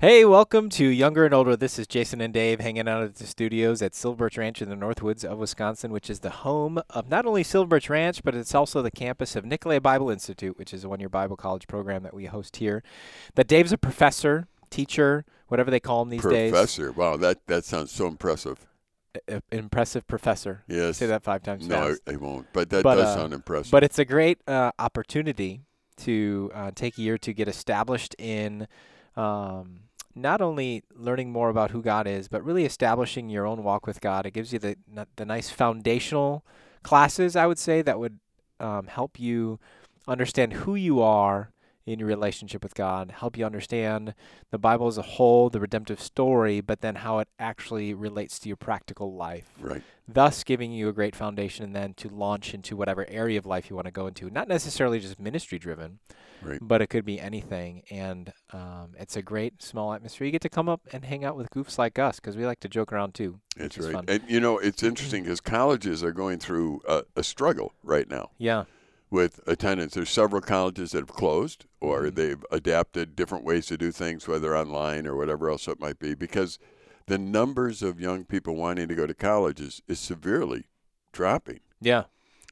Hey, welcome to Younger and Older. This is Jason and Dave hanging out at the studios at Silverbirch Ranch in the Northwoods of Wisconsin, which is the home of not only Silverbirch Ranch, but it's also the campus of Nicolet Bible Institute, which is a one year Bible college program that we host here. That Dave's a professor, teacher, whatever they call him these days. Professor. Wow, that, that sounds so impressive. A- a- impressive professor. Yes. Say that five times No, fast. I, I won't. But that But, does uh, sound impressive. But it's a great uh, opportunity to uh, take a year to get established in um, not only learning more about who God is, but really establishing your own walk with God. It gives you the the nice foundational classes, I would say, that would um, help you understand who you are in your relationship with God, help you understand the Bible as a whole, the redemptive story, but then how it actually relates to your practical life right. Thus giving you a great foundation and then to launch into whatever area of life you want to go into. Not necessarily just ministry driven, Right. but it could be anything. And um, it's a great small atmosphere. You get to come up and hang out with goofs like us because we like to joke around too. That's right. fun. And, you know, it's interesting because colleges are going through a, a struggle right now Yeah. with attendance. There's several colleges that have closed or Mhm. they've adapted different ways to do things, whether online or whatever else it might be, because the numbers of young people wanting to go to college is, is severely dropping. Yeah.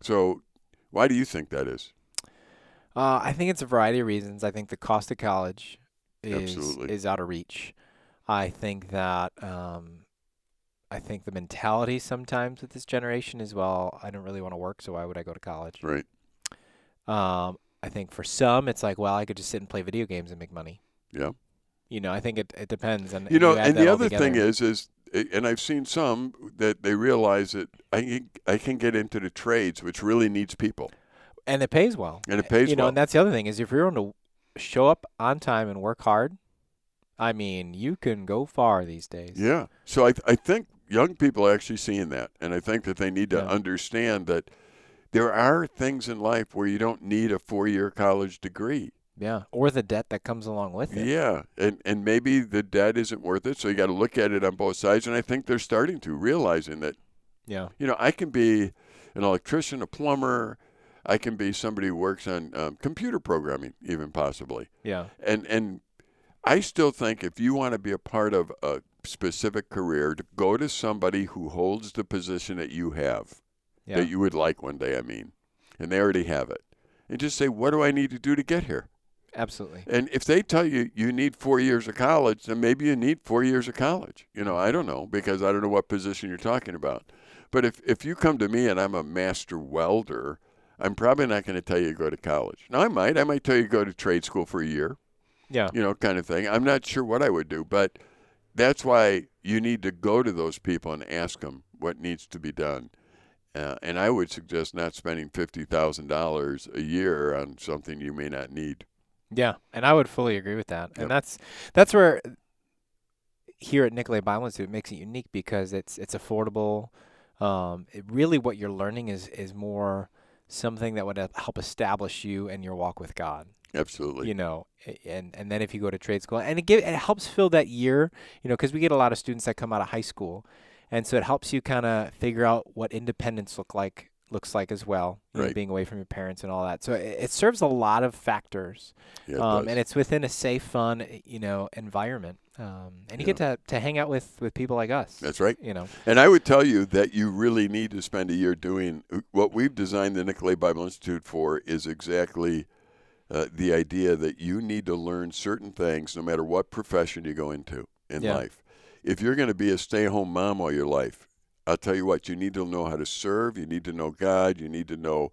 So, why do you think that is? Uh, I think it's a variety of reasons. I think the cost of college is Absolutely. is out of reach. I think that um, I think the mentality sometimes with this generation is well, I don't really want to work, so why would I go to college? Right. Um, I think for some, it's like, well, I could just sit and play video games and make money. Yeah. You know, I think it, it depends. And You know, add and the other thing is, is, eh, and I've seen some that they realize that I can- I can get into the trades, which really needs people, and it pays well. and it pays you know, and that's the other thing is if you're going to show up on time and work hard, I mean, you can go far these days. Yeah. So I I think young people are actually seeing that, and I think that they need to Yeah. understand that there are things in life where you don't need a four-year college degree. Yeah, or the debt that comes along with it. Yeah, and and maybe the debt isn't worth it, so you got to look at it on both sides. And I think they're starting to realizing that Yeah. you know I can be an electrician, a plumber, I can be somebody who works on um, computer programming, even possibly. Yeah. And and I still think if you want to be a part of a specific career, to go to somebody who holds the position that you have, Yeah. that you would like one day. I mean, and they already have it, and just say, what do I need to do to get here? Absolutely. And if they tell you you need four years of college, then maybe you need four years of college. You know, I don't know because I don't know what position you're talking about. But if, if you come to me and I'm a master welder, I'm probably not going to tell you to go to college. Now, I might. I might tell you to go to trade school for a year, Yeah. you know, kind of thing. I'm not sure what I would do, but that's why you need to go to those people and ask them what needs to be done. Uh, and I would suggest not spending $50,000 a year on something you may not need. Yeah, and I would fully agree with that. Yep. And that's that's where here at Nicolet Bible Institute it makes it unique because it's it's affordable. Um, it really what you're learning is is more something that would uh, help establish you and your walk with God. Absolutely. You know, and and then if you go to trade school, and it give, it helps fill that year. You know, because we get a lot of students that come out of high school, and so it helps you kind of figure out what independence look like looks like as well. You know, being away from your parents and all that. So it, it serves a lot of factors Yeah, it um, and it's within a safe, fun, eh, you know, environment. Um, and you get to, to hang out with, with people like us. That's right. You know, And I would tell you that you really need to spend a year doing what we've designed the Nicolet Bible Institute for is exactly uh, the idea that you need to learn certain things no matter what profession you go into in Yeah. life. If you're going to be a stay at home mom all your life, I'll tell you what, you need to know how to serve, you need to know God, you need to know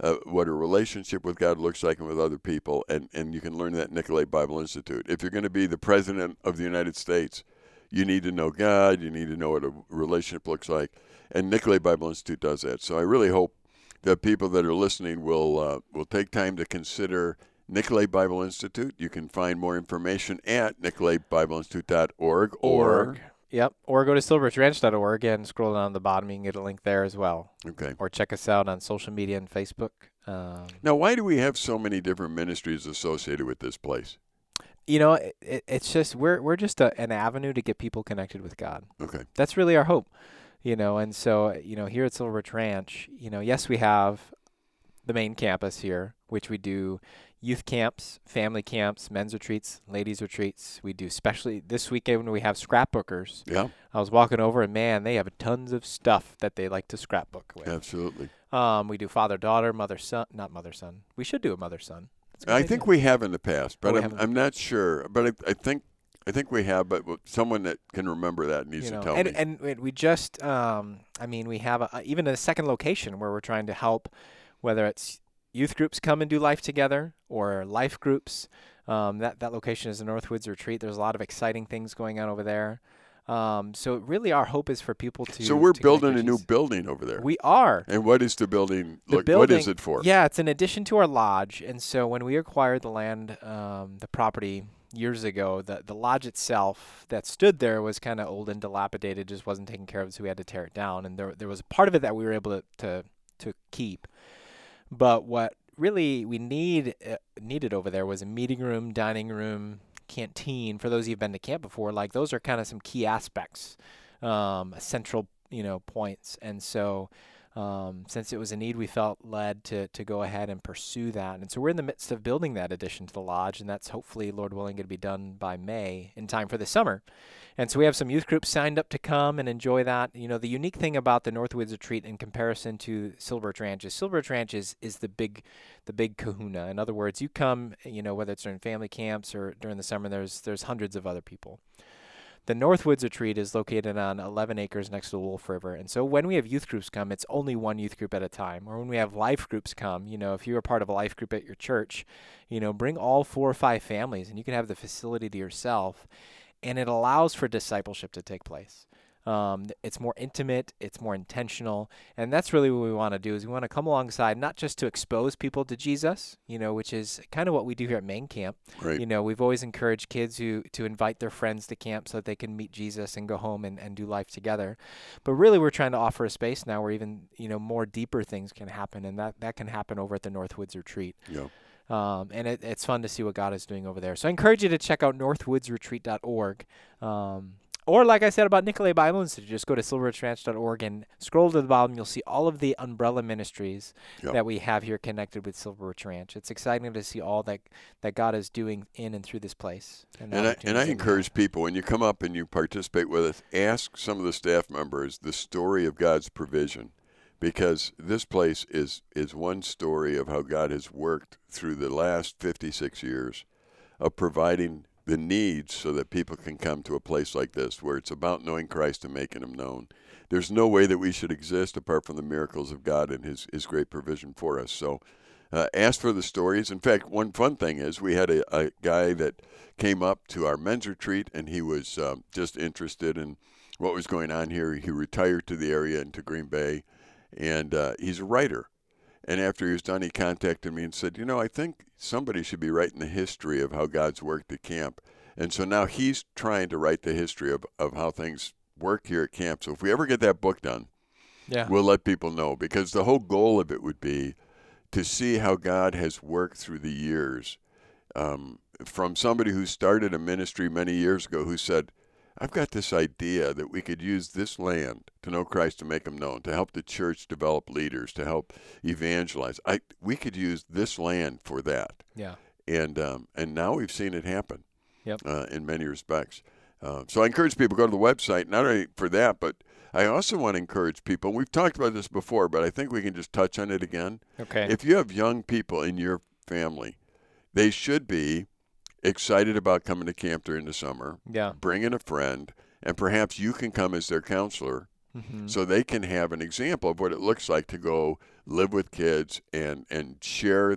uh, what a relationship with God looks like and with other people, and, and you can learn that at Nicolet Bible Institute. If you're going to be the President of the United States, you need to know God, you need to know what a relationship looks like, and Nicolet Bible Institute does that. So I really hope that people that are listening will uh, will take time to consider Nicolay Bible Institute. You can find more information at nicoletbibleinstitute.org or org. Yep. Or go to silverbirchranch.org and scroll down to the bottom. You can get a link there as well. okay. Or check us out on social media and Facebook. Um, Now, why do we have so many different ministries associated with this place? you know, it, it, it's just we're we're just a, an avenue to get people connected with God. Okay. That's really our hope. You know, and so you know, here at Silver Birch Ranch, you know, yes, we have the main campus here, which we do youth camps, family camps, men's retreats, ladies retreats. We do especially this weekend when we have scrapbookers. Yeah, I was walking over and man, they have tons of stuff that they like to scrapbook with. absolutely. Um, we do father daughter, mother son, not mother son. We should do a mother son. I idea. think we have in the past, but we I'm. I'm not sure. But I, I think I think we have. But someone that can remember that needs you know, to tell and, me. and we- we just, um, I mean, we have a, even a second location where we're trying to help, whether it's youth groups come and do life together or life groups. Um, that that location is the Northwoods Retreat. There's a lot of exciting things going on over there. Um, so really, our hope is for people to. so we're to building a new building over there. We are. and what is the building? The look, what is it for? Yeah, it's an addition to our lodge. And so when we acquired the land, um, the property years ago, the, the lodge itself that stood there was kind of old and dilapidated, just wasn't taken care of, so we had to tear it down. And there, there was a part of it that we were able to, to, to keep. But what really we need uh, needed over there was a meeting room, dining room, canteen. For those who've been to camp before, like those are kind of some key aspects, um, central you know points. And so um, since it was a need, we felt led to to go ahead and pursue that. And so we're in the midst of building that addition to the lodge, and that's hopefully, Lord willing, going to be done by May in time for the summer. And so we have some youth groups signed up to come and enjoy that. You know, the unique thing about the Northwoods Retreat in comparison to Silver Birch Ranch is Silver Ranch is, is the big the big kahuna. In other words, you come, you know, whether it's during family camps or during the summer, there's there's hundreds of other people. The Northwoods Retreat is located on 11 acres next to the Wolf River. And so when we have youth groups come, it's only one youth group at a time. Or when we have life groups come, you know, if you're a part of a life group at your church, you know, bring all four or five families and you can have the facility to yourself. And it allows for discipleship to take place. Um, it's more intimate, it's more intentional, and that's really what we want to do. Is we want to come alongside not just to expose people to Jesus, you know, which is kind of what we do here at Main Camp, Right. you know, we've always encouraged kids who to invite their friends to camp so that they can meet Jesus and go home and, and do life together. But really we're trying to offer a space now where even, you know, more deeper things can happen and that, that can happen over at the Northwoods retreat. Yeah. Um, and it, it's fun to see what God is doing over there. So I encourage you to check out northwoodsretreat.org. Um, or like I said about Nicolet Bible Institute, just go to silverridgeranch.org and scroll to the bottom. You'll see all of the umbrella ministries Yep. that we have here connected with Silver Ridge Ranch. It's exciting to see all that that God is doing in and through this place. the And I, and I opportunities that encourage people when you come up and you participate with us, ask some of the staff members the story of God's provision, because this place is is one story of how God has worked through the last 56 years of providing the needs so that people can come to a place like this where it's about knowing Christ and making Him known. There's no way that we should exist apart from the miracles of God and His His great provision for us. So. Uh, ask for the stories. In fact, one fun thing is we had a, a guy that came up to our men's retreat and he was um, just interested in what was going on here. He retired to the area into Green Bay and uh, he's a writer. And after he was done, he contacted me and said, You know, I think somebody should be writing the history of how God's worked at camp. And so now he's trying to write the history of, of how things work here at camp. So if we ever get that book done, Yeah. we'll let people know because the whole goal of it would be to see how God has worked through the years um, from somebody who started a ministry many years ago who said, I've got this idea that we could use this land to know Christ to make him known, to help the church develop leaders, to help evangelize. I we could use this land for that, yeah. and um, and now we've seen it happen. Yep. Uh, in many respects. Uh, so I encourage people to go to the website not only for that, but I also want to encourage people. We've talked about this before, but I think we can just touch on it again. Okay. If you have young people in your family, they should be excited about coming to camp during the summer, yeah. bringing a friend, and perhaps you can come as their counselor hmm so they can have an example of what it looks like to go live with kids and and share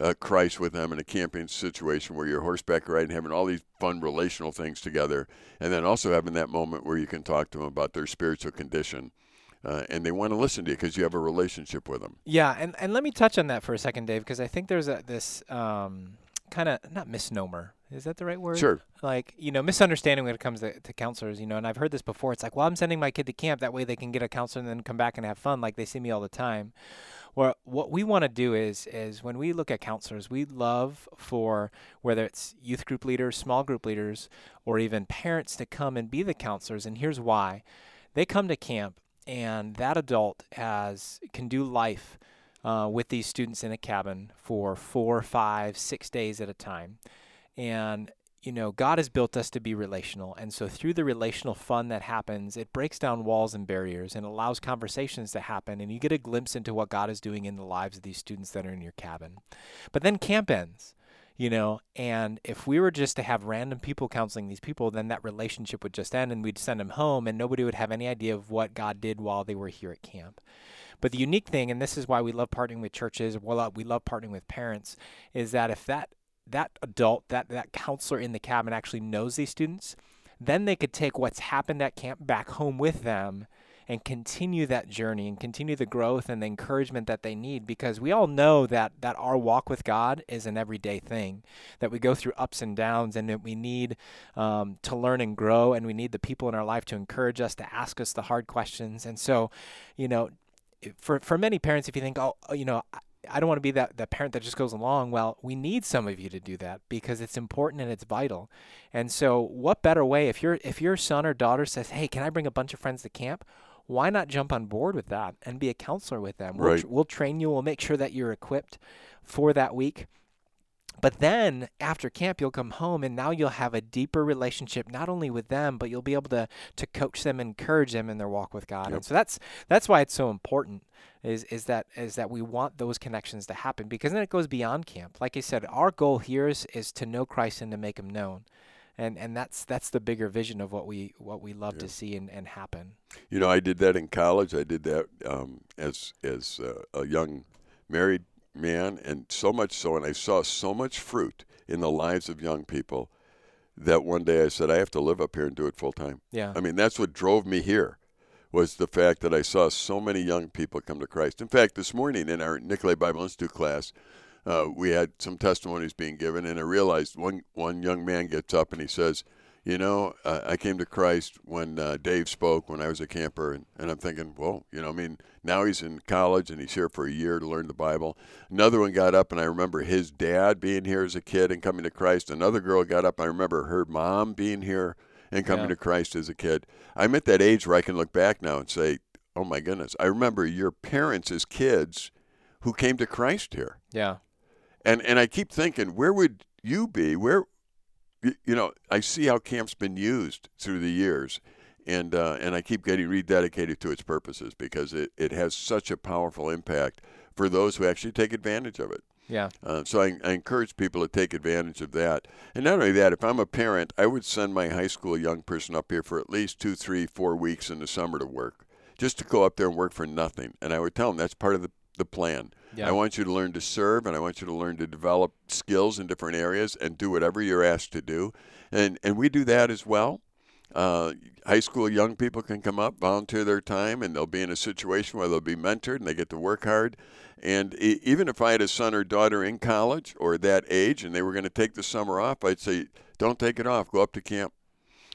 uh, Christ with them in a camping situation where you're horseback riding, having all these fun relational things together, and then also having that moment where you can talk to them about their spiritual condition. Uh, and they want to listen to you because you have a relationship with them. Yeah, and, and let me touch on that for a second, Dave, because I think there's a this um, kind of not misnomer. Is that the right word? Sure. Like you know, misunderstanding when it comes to, to counselors. You know, and I've heard this before. It's like, well, I'm sending my kid to camp that way they can get a counselor and then come back and have fun. Like they see me all the time. Well, what we want to do is is when we look at counselors, we love for whether it's youth group leaders, small group leaders, or even parents to come and be the counselors. And here's why: they come to camp and that adult has can do life uh, with these students in a cabin for four, five, six days at a time. And you know, God has built us to be relational. And so through the relational fun that happens, it breaks down walls and barriers and allows conversations to happen. And you get a glimpse into what God is doing in the lives of these students that are in your cabin. But then camp ends, you know, and if we were just to have random people counseling these people, then that relationship would just end and we'd send them home and nobody would have any idea of what God did while they were here at camp. But the unique thing, and this is why we love partnering with churches, well, we love partnering with parents, is that if that that adult, that that counselor in the cabin actually knows these students, then they could take what's happened at camp back home with them and continue that journey and continue the growth and the encouragement that they need. Because we all know that that our walk with God is an everyday thing that we go through ups and downs and that we need um, to learn and grow and we need the people in our life to encourage us to ask us the hard questions. And so you know for for many parents if you think oh, oh you know I don't want to be that, that parent that just goes along. Well, we need some of you to do that because it's important and it's vital. And so, what better way if your if your son or daughter says, "Hey, can I bring a bunch of friends to camp?" Why not jump on board with that and be a counselor with them? We'll, we'll train you. We'll make sure that you're equipped for that week. But then after camp, you'll come home and now you'll have a deeper relationship, not only with them, but you'll be able to to coach them, encourage them in their walk with God. Yep. And so that's that's why it's so important is is that is that we want those connections to happen because then it goes beyond camp. Like I said, our goal here is is to know Christ and to make him known. And and that's that's the bigger vision of what we what we love to see and, and happen. You know, I did that in college. I did that um, as as uh, a young married man, and so much so, and I saw so much fruit in the lives of young people that one day I said, I have to live up here and do it full time. Yeah. I mean, that's what drove me here was the fact that I saw so many young people come to Christ. In fact, this morning in our Nicolet Bible Institute class, uh, we had some testimonies being given, and I realized one one young man gets up and he says, you know, uh, I came to Christ when uh, Dave spoke when I was a camper, and, and I'm thinking, well, you know, I mean, now he's in college and he's here for a year to learn the Bible. Another one got up, and I remember his dad being here as a kid and coming to Christ. Another girl got up, and I remember her mom being here and coming yeah. to Christ as a kid. I'm at that age where I can look back now and say, oh my goodness, I remember your parents as kids who came to Christ here. Yeah. And and I keep thinking, where would you be? Where you know, I see how camp's been used through the years, and uh, and I keep getting rededicated to its purposes because it, it has such a powerful impact for those who actually take advantage of it. Yeah. Uh, so I, I encourage people to take advantage of that. And not only that, if I'm a parent, I would send my high school young person up here for at least two, three, four weeks in the summer to work, just to go up there and work for nothing. And I would tell them that's part of the, the plan. Yeah. I want you to learn to serve and I want you to learn to develop skills in different areas and do whatever you're asked to do. And, and we do that as well. Uh, high school young people can come up, volunteer their time, and they'll be in a situation where they'll be mentored and they get to work hard. And e- even if I had a son or daughter in college or that age and they were going to take the summer off, I'd say, don't take it off. Go up to camp.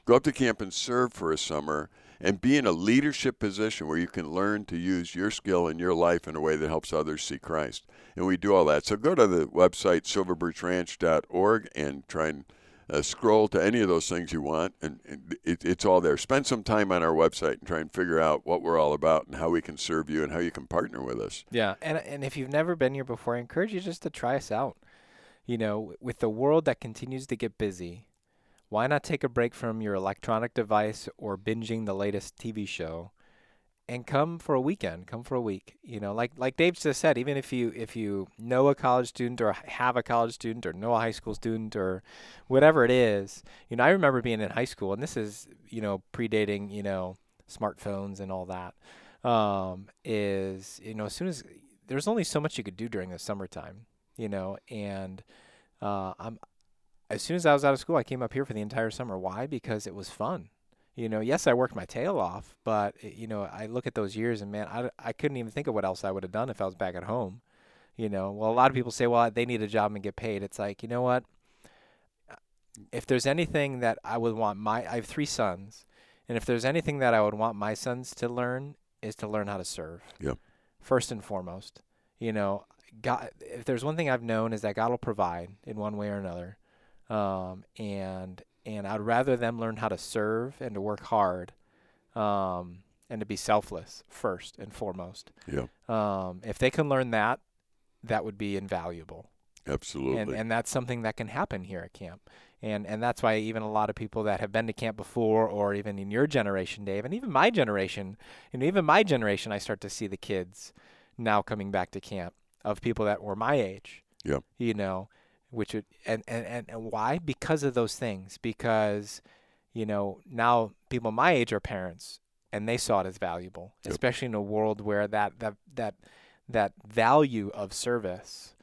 Go up to camp and serve for a summer and be in a leadership position where you can learn to use your skill in your life in a way that helps others see Christ. And we do all that. So go to the website silverbirchranch.org and try and uh, scroll to any of those things you want, and, and it, it's all there. Spend some time on our website and try and figure out what we're all about and how we can serve you and how you can partner with us. Yeah, and and if you've never been here before, I encourage you just to try us out. You know, with the world that continues to get busy, why not take a break from your electronic device or binging the latest TV show and come for a weekend, come for a week. You know, like like Dave just said, even if you if you know a college student or have a college student or know a high school student or whatever it is, you know, I remember being in high school and this is, you know, predating, you know, smartphones and all that. Um, is, you know, as soon as there's only so much you could do during the summertime, you know, and uh, I'm as soon as I was out of school, I came up here for the entire summer. Why? Because it was fun. You know, yes, I worked my tail off, but eh, you know, I look at those years and man, I, I couldn't even think of what else I would have done if I was back at home. You know, well, a lot of people say, well, they need a job and get paid. It's like, you know what? If there's anything that I would want my, I have three sons, and if there's anything that I would want my sons to learn is to learn how to serve. Yep. First and foremost, you know, God. If there's one thing I've known is that God will provide in one way or another um, and and I'd rather them learn how to serve and to work hard um, and to be selfless first and foremost. Yeah. Um, if they can learn that, that would be invaluable. Absolutely. And and that's something that can happen here at camp. And and that's why even a lot of people that have been to camp before or even in your generation, Dave, and even my generation, and even my generation I start to see the kids now coming back to camp of people that were my age. Yeah. You know, which would and, and, and, and why? Because of those things. Because, you know, now people my age are parents and they saw it as valuable, Yep. especially in a world where that that that that value of service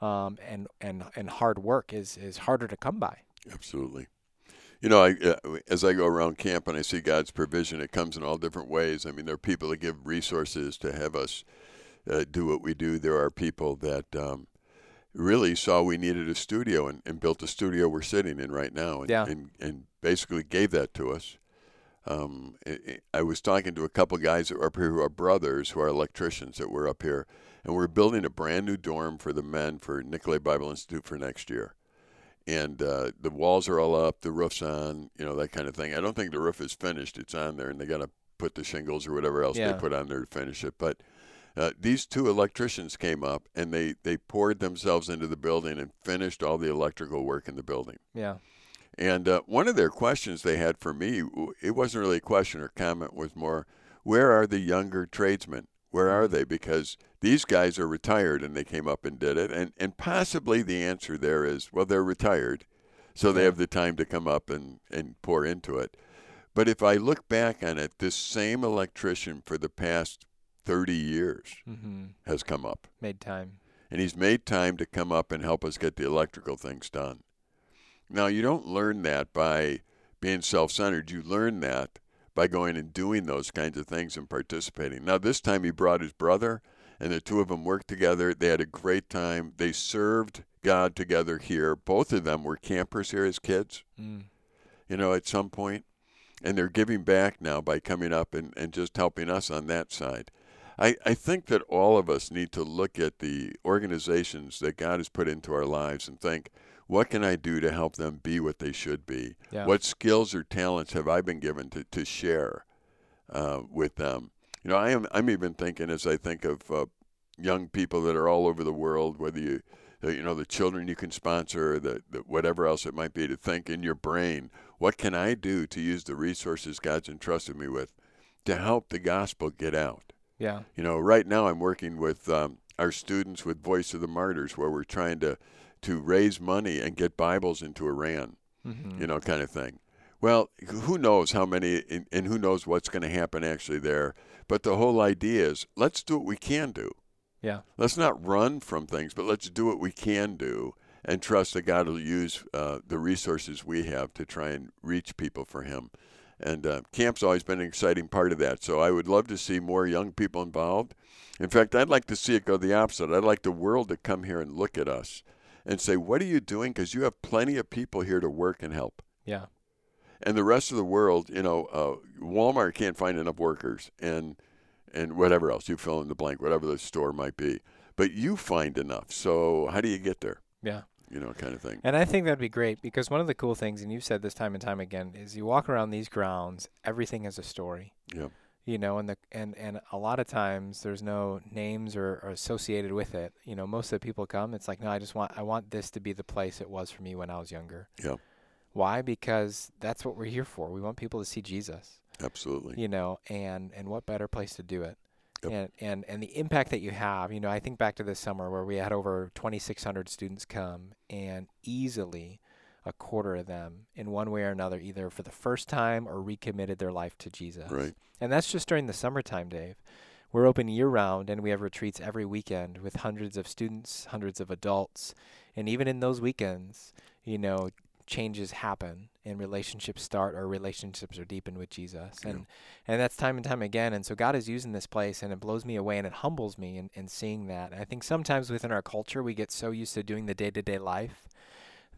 um, and and and hard work is is harder to come by. Absolutely. You know, I, uh, as I go around camp and I see God's provision, it comes in all different ways. I mean, there are people that give resources to have us uh, do what we do. There are people that um, really saw we needed a studio and, and built the studio we're sitting in right now and, Yeah. and, and basically gave that to us. Um, i i I was talking to a couple guys that were up here who are brothers, who are electricians that were up here, and we're building a brand new dorm for the men for Nicolet Bible Institute for next year. And uh, the walls are all up, the roof's on, you know, that kind of thing. I don't think the roof is finished. It's on there, and they got to put the shingles or whatever else Yeah. they put on there to finish it. But uh, these two electricians came up and they, they poured themselves into the building and finished all the electrical work in the building. Yeah. And uh, one of their questions they had for me, it wasn't really a question or comment, was more, where are the younger tradesmen? Where are they? Because these guys are retired and they came up and did it. And, and possibly the answer there is, well, they're retired. So they have the time to come up and, and pour into it. But if I look back on it, this same electrician for the past 30 years Mm-hmm. has come up Made time. and he's made time to come up and help us get the electrical things done. Now, you don't learn that by being self centered. You learn that by going and doing those kinds of things and participating. Now, this time he brought his brother, and the two of them worked together. They had a great time. They served God together here. Both of them were campers here as kids, Mm. you know, at some point, And they're giving back now by coming up and, and just helping us on that side. I, I think that all of us need to look at the organizations that God has put into our lives and think, what can I do to help them be what they should be? Yeah. What skills or talents have I been given to, to share uh, with them? You know, I am I'm even thinking as I think of uh, young people that are all over the world, whether you uh, you know the children you can sponsor, the, the whatever else it might be, to think in your brain, what can I do to use the resources God's entrusted me with to help the gospel get out? Yeah. You know, right now I'm working with um, our students with Voice of the Martyrs, where we're trying to to raise money and get Bibles into Iran Mm-hmm. you know, kind of thing. Well, who knows how many, and, who knows what's going to happen actually there. But the whole idea is let's do what we can do. Yeah. Let's not run from things, but let's do what we can do and trust that God will use uh, the resources we have to try and reach people for Him. And uh, camp's always been an exciting part of that. So I would love to see more young people involved. In fact, I'd like to see it go the opposite. I'd like the world to come here and look at us and say, What are you doing? Because you have plenty of people here to work and help Yeah. and the rest of the world, you know, uh, Walmart can't find enough workers, and and whatever else you fill in the blank, whatever the store might be, but you find enough. So how do you get there? Yeah. You know, kind of thing. And I think that'd be great because one of the cool things, and you've said this time and time again, is you walk around these grounds, everything is a story. Yeah. You know, and the and and a lot of times there's no names or, or associated with it. You know, most of the people come, it's like, no, I just want I want this to be the place it was for me when I was younger. Yeah. Why? Because that's what we're here for. We want people to see Jesus. Absolutely. you know and and what better place to do it Yep. and and and the impact that you have you know i think back to this summer where we had over 2600 students come and easily a quarter of them in one way or another either for the first time or recommitted their life to jesus Right. and that's just during the summertime dave we're open year round and we have retreats every weekend with hundreds of students hundreds of adults and even in those weekends you know changes happen and relationships start or relationships are deepened with jesus. Yeah. and and that's time and time again. And so god is using this place and it blows me away and it humbles me in, in seeing that. And i think sometimes within our culture we get so used to doing the day-to-day life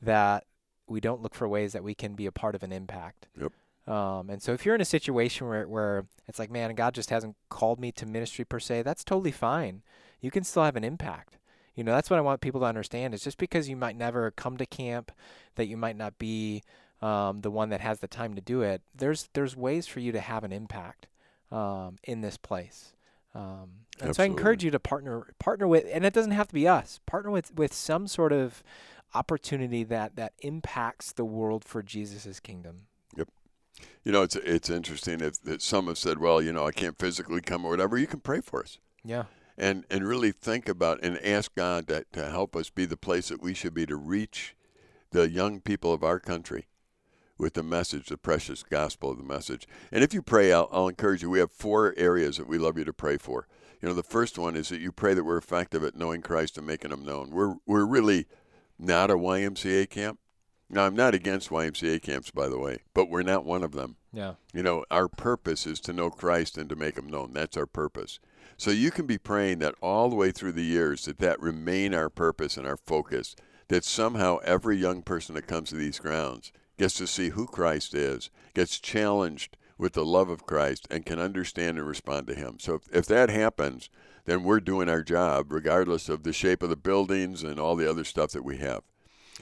that we don't look for ways that we can be a part of an impact. Yep. um, and so if you're in a situation where, where it's like man god just hasn't called me to ministry per se that's totally fine. You can still have an impact. You know that's what i want people to understand is just because you might never come to camp that you might not be um, the one that has the time to do it there's there's ways for you to have an impact um, in this place. Um, and so I encourage you to partner partner with, and it doesn't have to be us. Partner with with some sort of opportunity that that impacts the world for Jesus' kingdom. Yep. You know, it's it's interesting if that some have said, well, you know, I can't physically come or whatever. You can pray for us Yeah. and and really think about and ask God that to help us be the place that we should be to reach the young people of our country with the message, the precious gospel of the message. And if you pray, I'll, I'll encourage you. We have four areas that we love you to pray for. You know, the first one is that you pray that we're effective at knowing Christ and making Him known. We're we're really not a YMCA camp. Now, I'm not against YMCA camps, by the way, but we're not one of them. Yeah. You know, our purpose is to know Christ and to make him known. That's our purpose. So you can be praying that all the way through the years that that remain our purpose and our focus, that somehow every young person that comes to these grounds gets to see who Christ is, gets challenged with the love of Christ and can understand and respond to him. So if, if that happens, then we're doing our job regardless of the shape of the buildings and all the other stuff that we have.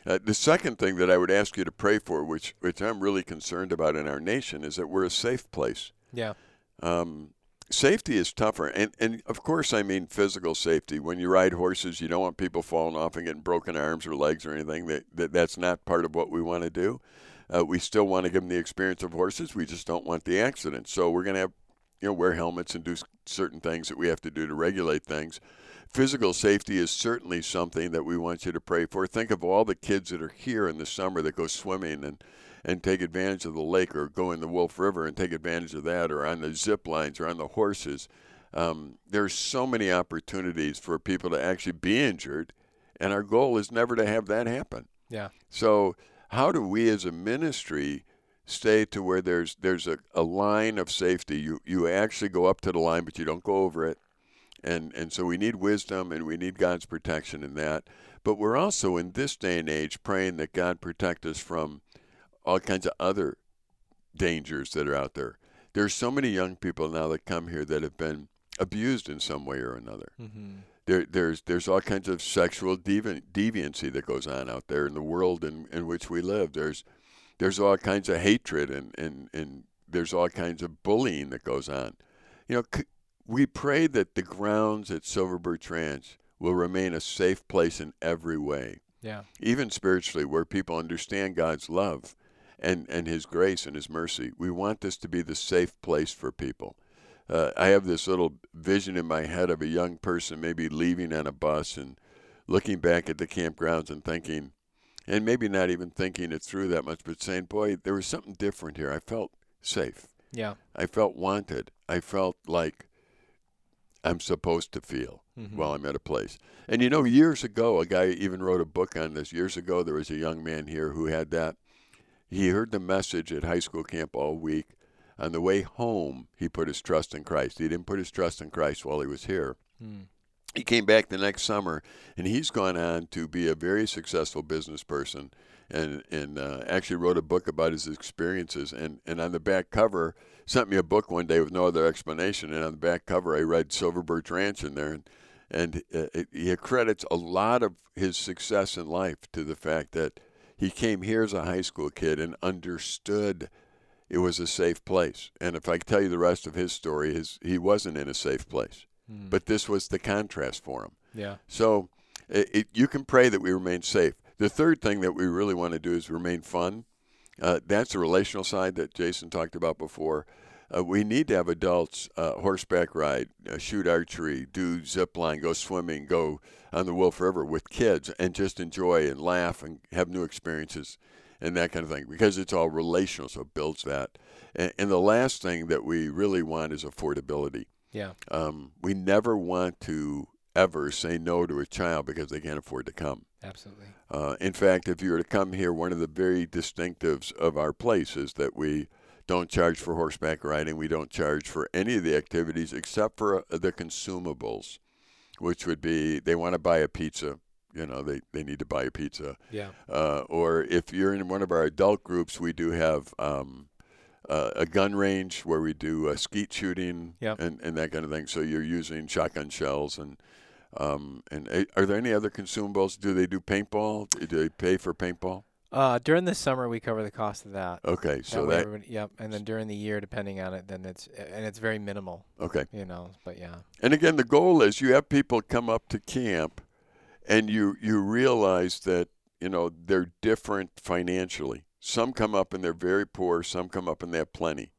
Uh, the second thing that I would ask you to pray for, which which I'm really concerned about in our nation, is that we're a safe place. Yeah. Um, safety is tougher, and and of course I mean physical safety. When you ride horses, you don't want people falling off and getting broken arms or legs or anything. That, that that's not part of what we want to do. Uh, we still want to give them the experience of horses. We just don't want the accident. So we're going to have you know wear helmets and do certain things that we have to do to regulate things physical safety is certainly something that we want you to pray for. Think of all the kids that are here in the summer that go swimming and, and take advantage of the lake or go in the Wolf River and take advantage of that or on the zip lines or on the horses. Um, there's so many opportunities for people to actually be injured, and our goal is never to have that happen. Yeah. So, how do we as a ministry stay to where there's there's a, a line of safety? You you actually go up to the line, but you don't go over it and and so we need wisdom and we need God's protection in that. But we're also in this day and age praying that God protect us from all kinds of other dangers that are out there. There's so many young people now that come here that have been abused in some way or another. Mm-hmm. There, there's there's all kinds of sexual devi- deviancy that goes on out there in the world in, in which we live. There's there's all kinds of hatred and, and, and there's all kinds of bullying that goes on. You know, c- we pray that the grounds at Silver Birch Ranch will remain a safe place in every way, Yeah. even spiritually, where people understand God's love and, and His grace and His mercy. We want this to be the safe place for people. Uh, I have this little vision in my head of a young person maybe leaving on a bus and looking back at the campgrounds and thinking, and maybe not even thinking it through that much, but saying, boy, there was something different here. I felt safe. Yeah. I felt wanted. I felt like I'm supposed to feel Mhm. while I'm at a place. And you know, years ago, a guy even wrote a book on this. Years ago, there was a young man here who had that. He heard the message at high school camp all week. On the way home, he put his trust in Christ. He didn't put his trust in Christ while he was here. Mm. He came back the next summer, and he's gone on to be a very successful business person, and and uh, actually wrote a book about his experiences. And and on the back cover, sent me a book one day with no other explanation. And on the back cover, I read Silver Birch Ranch in there, and and uh, it, he credits a lot of his success in life to the fact that he came here as a high school kid and understood it was a safe place. And if I tell you the rest of his story, his he wasn't in a safe place, Mm. but this was the contrast for him. yeah. So it, it, you can pray that we remain safe. The third thing that we really want to do is remain fun. Uh, that's the relational side that Jason talked about before. Uh, we need to have adults uh, horseback ride, uh, shoot archery, do zip line, go swimming, go on the Wolf River with kids, and just enjoy and laugh and have new experiences and that kind of thing because it's all relational, so it builds that. And, and the last thing that we really want is affordability. Yeah. Um, we never want to ever say no to a child because they can't afford to come. Absolutely. Uh, in fact, if you were to come here, one of the very distinctives of our place is that we don't charge for horseback riding. We don't charge for any of the activities except for uh, the consumables, which would be they want to buy a pizza. You know, they, they need to buy a pizza. Yeah. Uh, or if you're in one of our adult groups, we do have um, uh, a gun range where we do uh, skeet shooting Yep. and, and that kind of thing. So you're using shotgun shells and um, and uh, are there any other consumables? Do they do paintball? Do they pay for paintball? Uh, during the summer, we cover the cost of that. Okay, so way that everybody- yep. And then during the year, depending on it, then it's and it's very minimal, okay. you know. But yeah, And again, the goal is you have people come up to camp, and you you realize that you know they're different financially. Some come up and they're very poor. Some come up and they have plenty,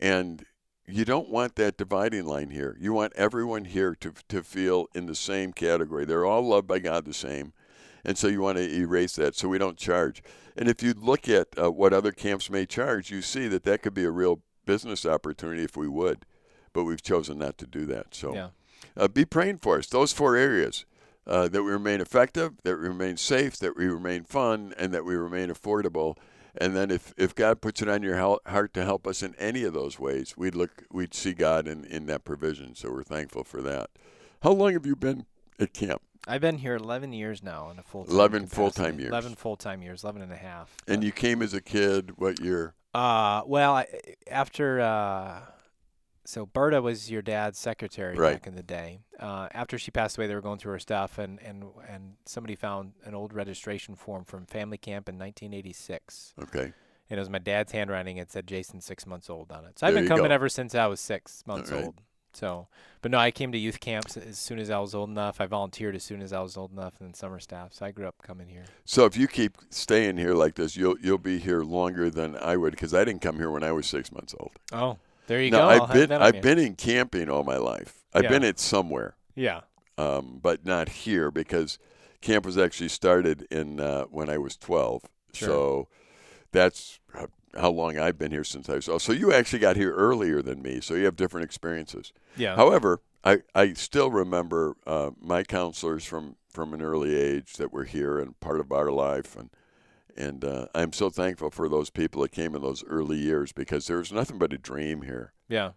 and you don't want that dividing line here. You want everyone here to to feel in the same category. They're all loved by God the same, and so you want to erase that so we don't charge. And if you look at uh, what other camps may charge, you see that that could be a real business opportunity if we would, but we've chosen not to do that. So yeah, uh, be praying for us. Those four areas uh, that we remain effective, that we remain safe, that we remain fun, and that we remain affordable. And then, if, if God puts it on your heart to help us in any of those ways, we'd look, we'd see God in, in that provision. So we're thankful for that. How long have you been at camp? I've been here 11 years now in a full 11 full-time years. 11 full time years, 11 and a half. And you came as a kid. What year? Uh, well, I, after uh, so Berta was your dad's secretary Right. back in the day. Uh, after she passed away, they were going through her stuff, and and and somebody found an old registration form from family camp in 1986, Okay. and it was my dad's handwriting. It said Jason six months old on it. So I've been coming go. ever since I was six months right. old. So, but no, I came to youth camps as soon as I was old enough. I volunteered as soon as I was old enough, and then summer staff. So I grew up coming here. So if you keep staying here like this, you'll you'll be here longer than I would because I didn't come here when I was six months old. Oh, there you no, go. I've been I've you. been in camping all my life. I've Yeah. been at somewhere, Yeah. um, but not here because camp was actually started in uh, when I was twelve. Sure. So that's h- how long I've been here since I was. So you actually got here earlier than me, so you have different experiences. Yeah. However, I, I still remember uh, my counselors from, from an early age that were here and part of our life, and and uh, I'm so thankful for those people that came in those early years because there was nothing but a dream here yeah.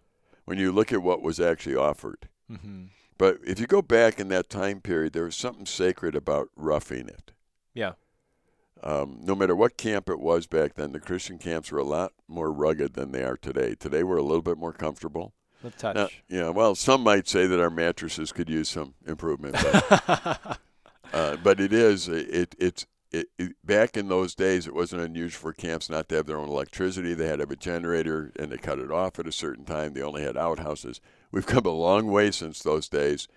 when you look at what was actually offered. Mm-hmm. But if you go back in that time period, there was something sacred about roughing it. Yeah. Um, no matter what camp it was back then, the Christian camps were a lot more rugged than they are today. Today we're a little bit more comfortable. The touch. Now, yeah, well, some might say that our mattresses could use some improvement, but, uh, but it is it it's it, it, back in those days. It wasn't unusual for camps not to have their own electricity. They had to have a generator, and they cut it off at a certain time. They only had outhouses. We've come a long way since those days,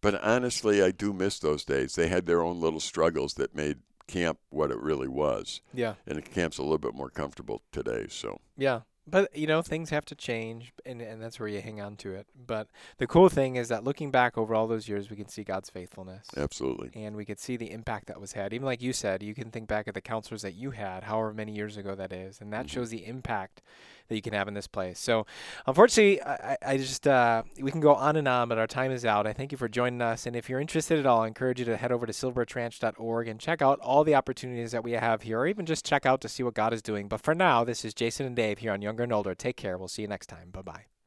but honestly, I do miss those days. They had their own little struggles that made camp what it really was, yeah. and the camp's a little bit more comfortable today. So Yeah. But you know, things have to change and and that's where you hang on to it. But the cool thing is that looking back over all those years we can see God's faithfulness. absolutely, And we could see the impact that was had. Even like you said, you can think back at the counselors that you had, however many years ago that is, and that Mhm. shows the impact that you can have in this place. So, unfortunately, I, I just uh, we can go on and on, but our time is out. I thank you for joining us, and if you're interested at all, I encourage you to head over to silverbirchranch.org and check out all the opportunities that we have here, or even just check out to see what God is doing. But for now, this is Jason and Dave here on Younger and Older. Take care. We'll see you next time. Bye bye.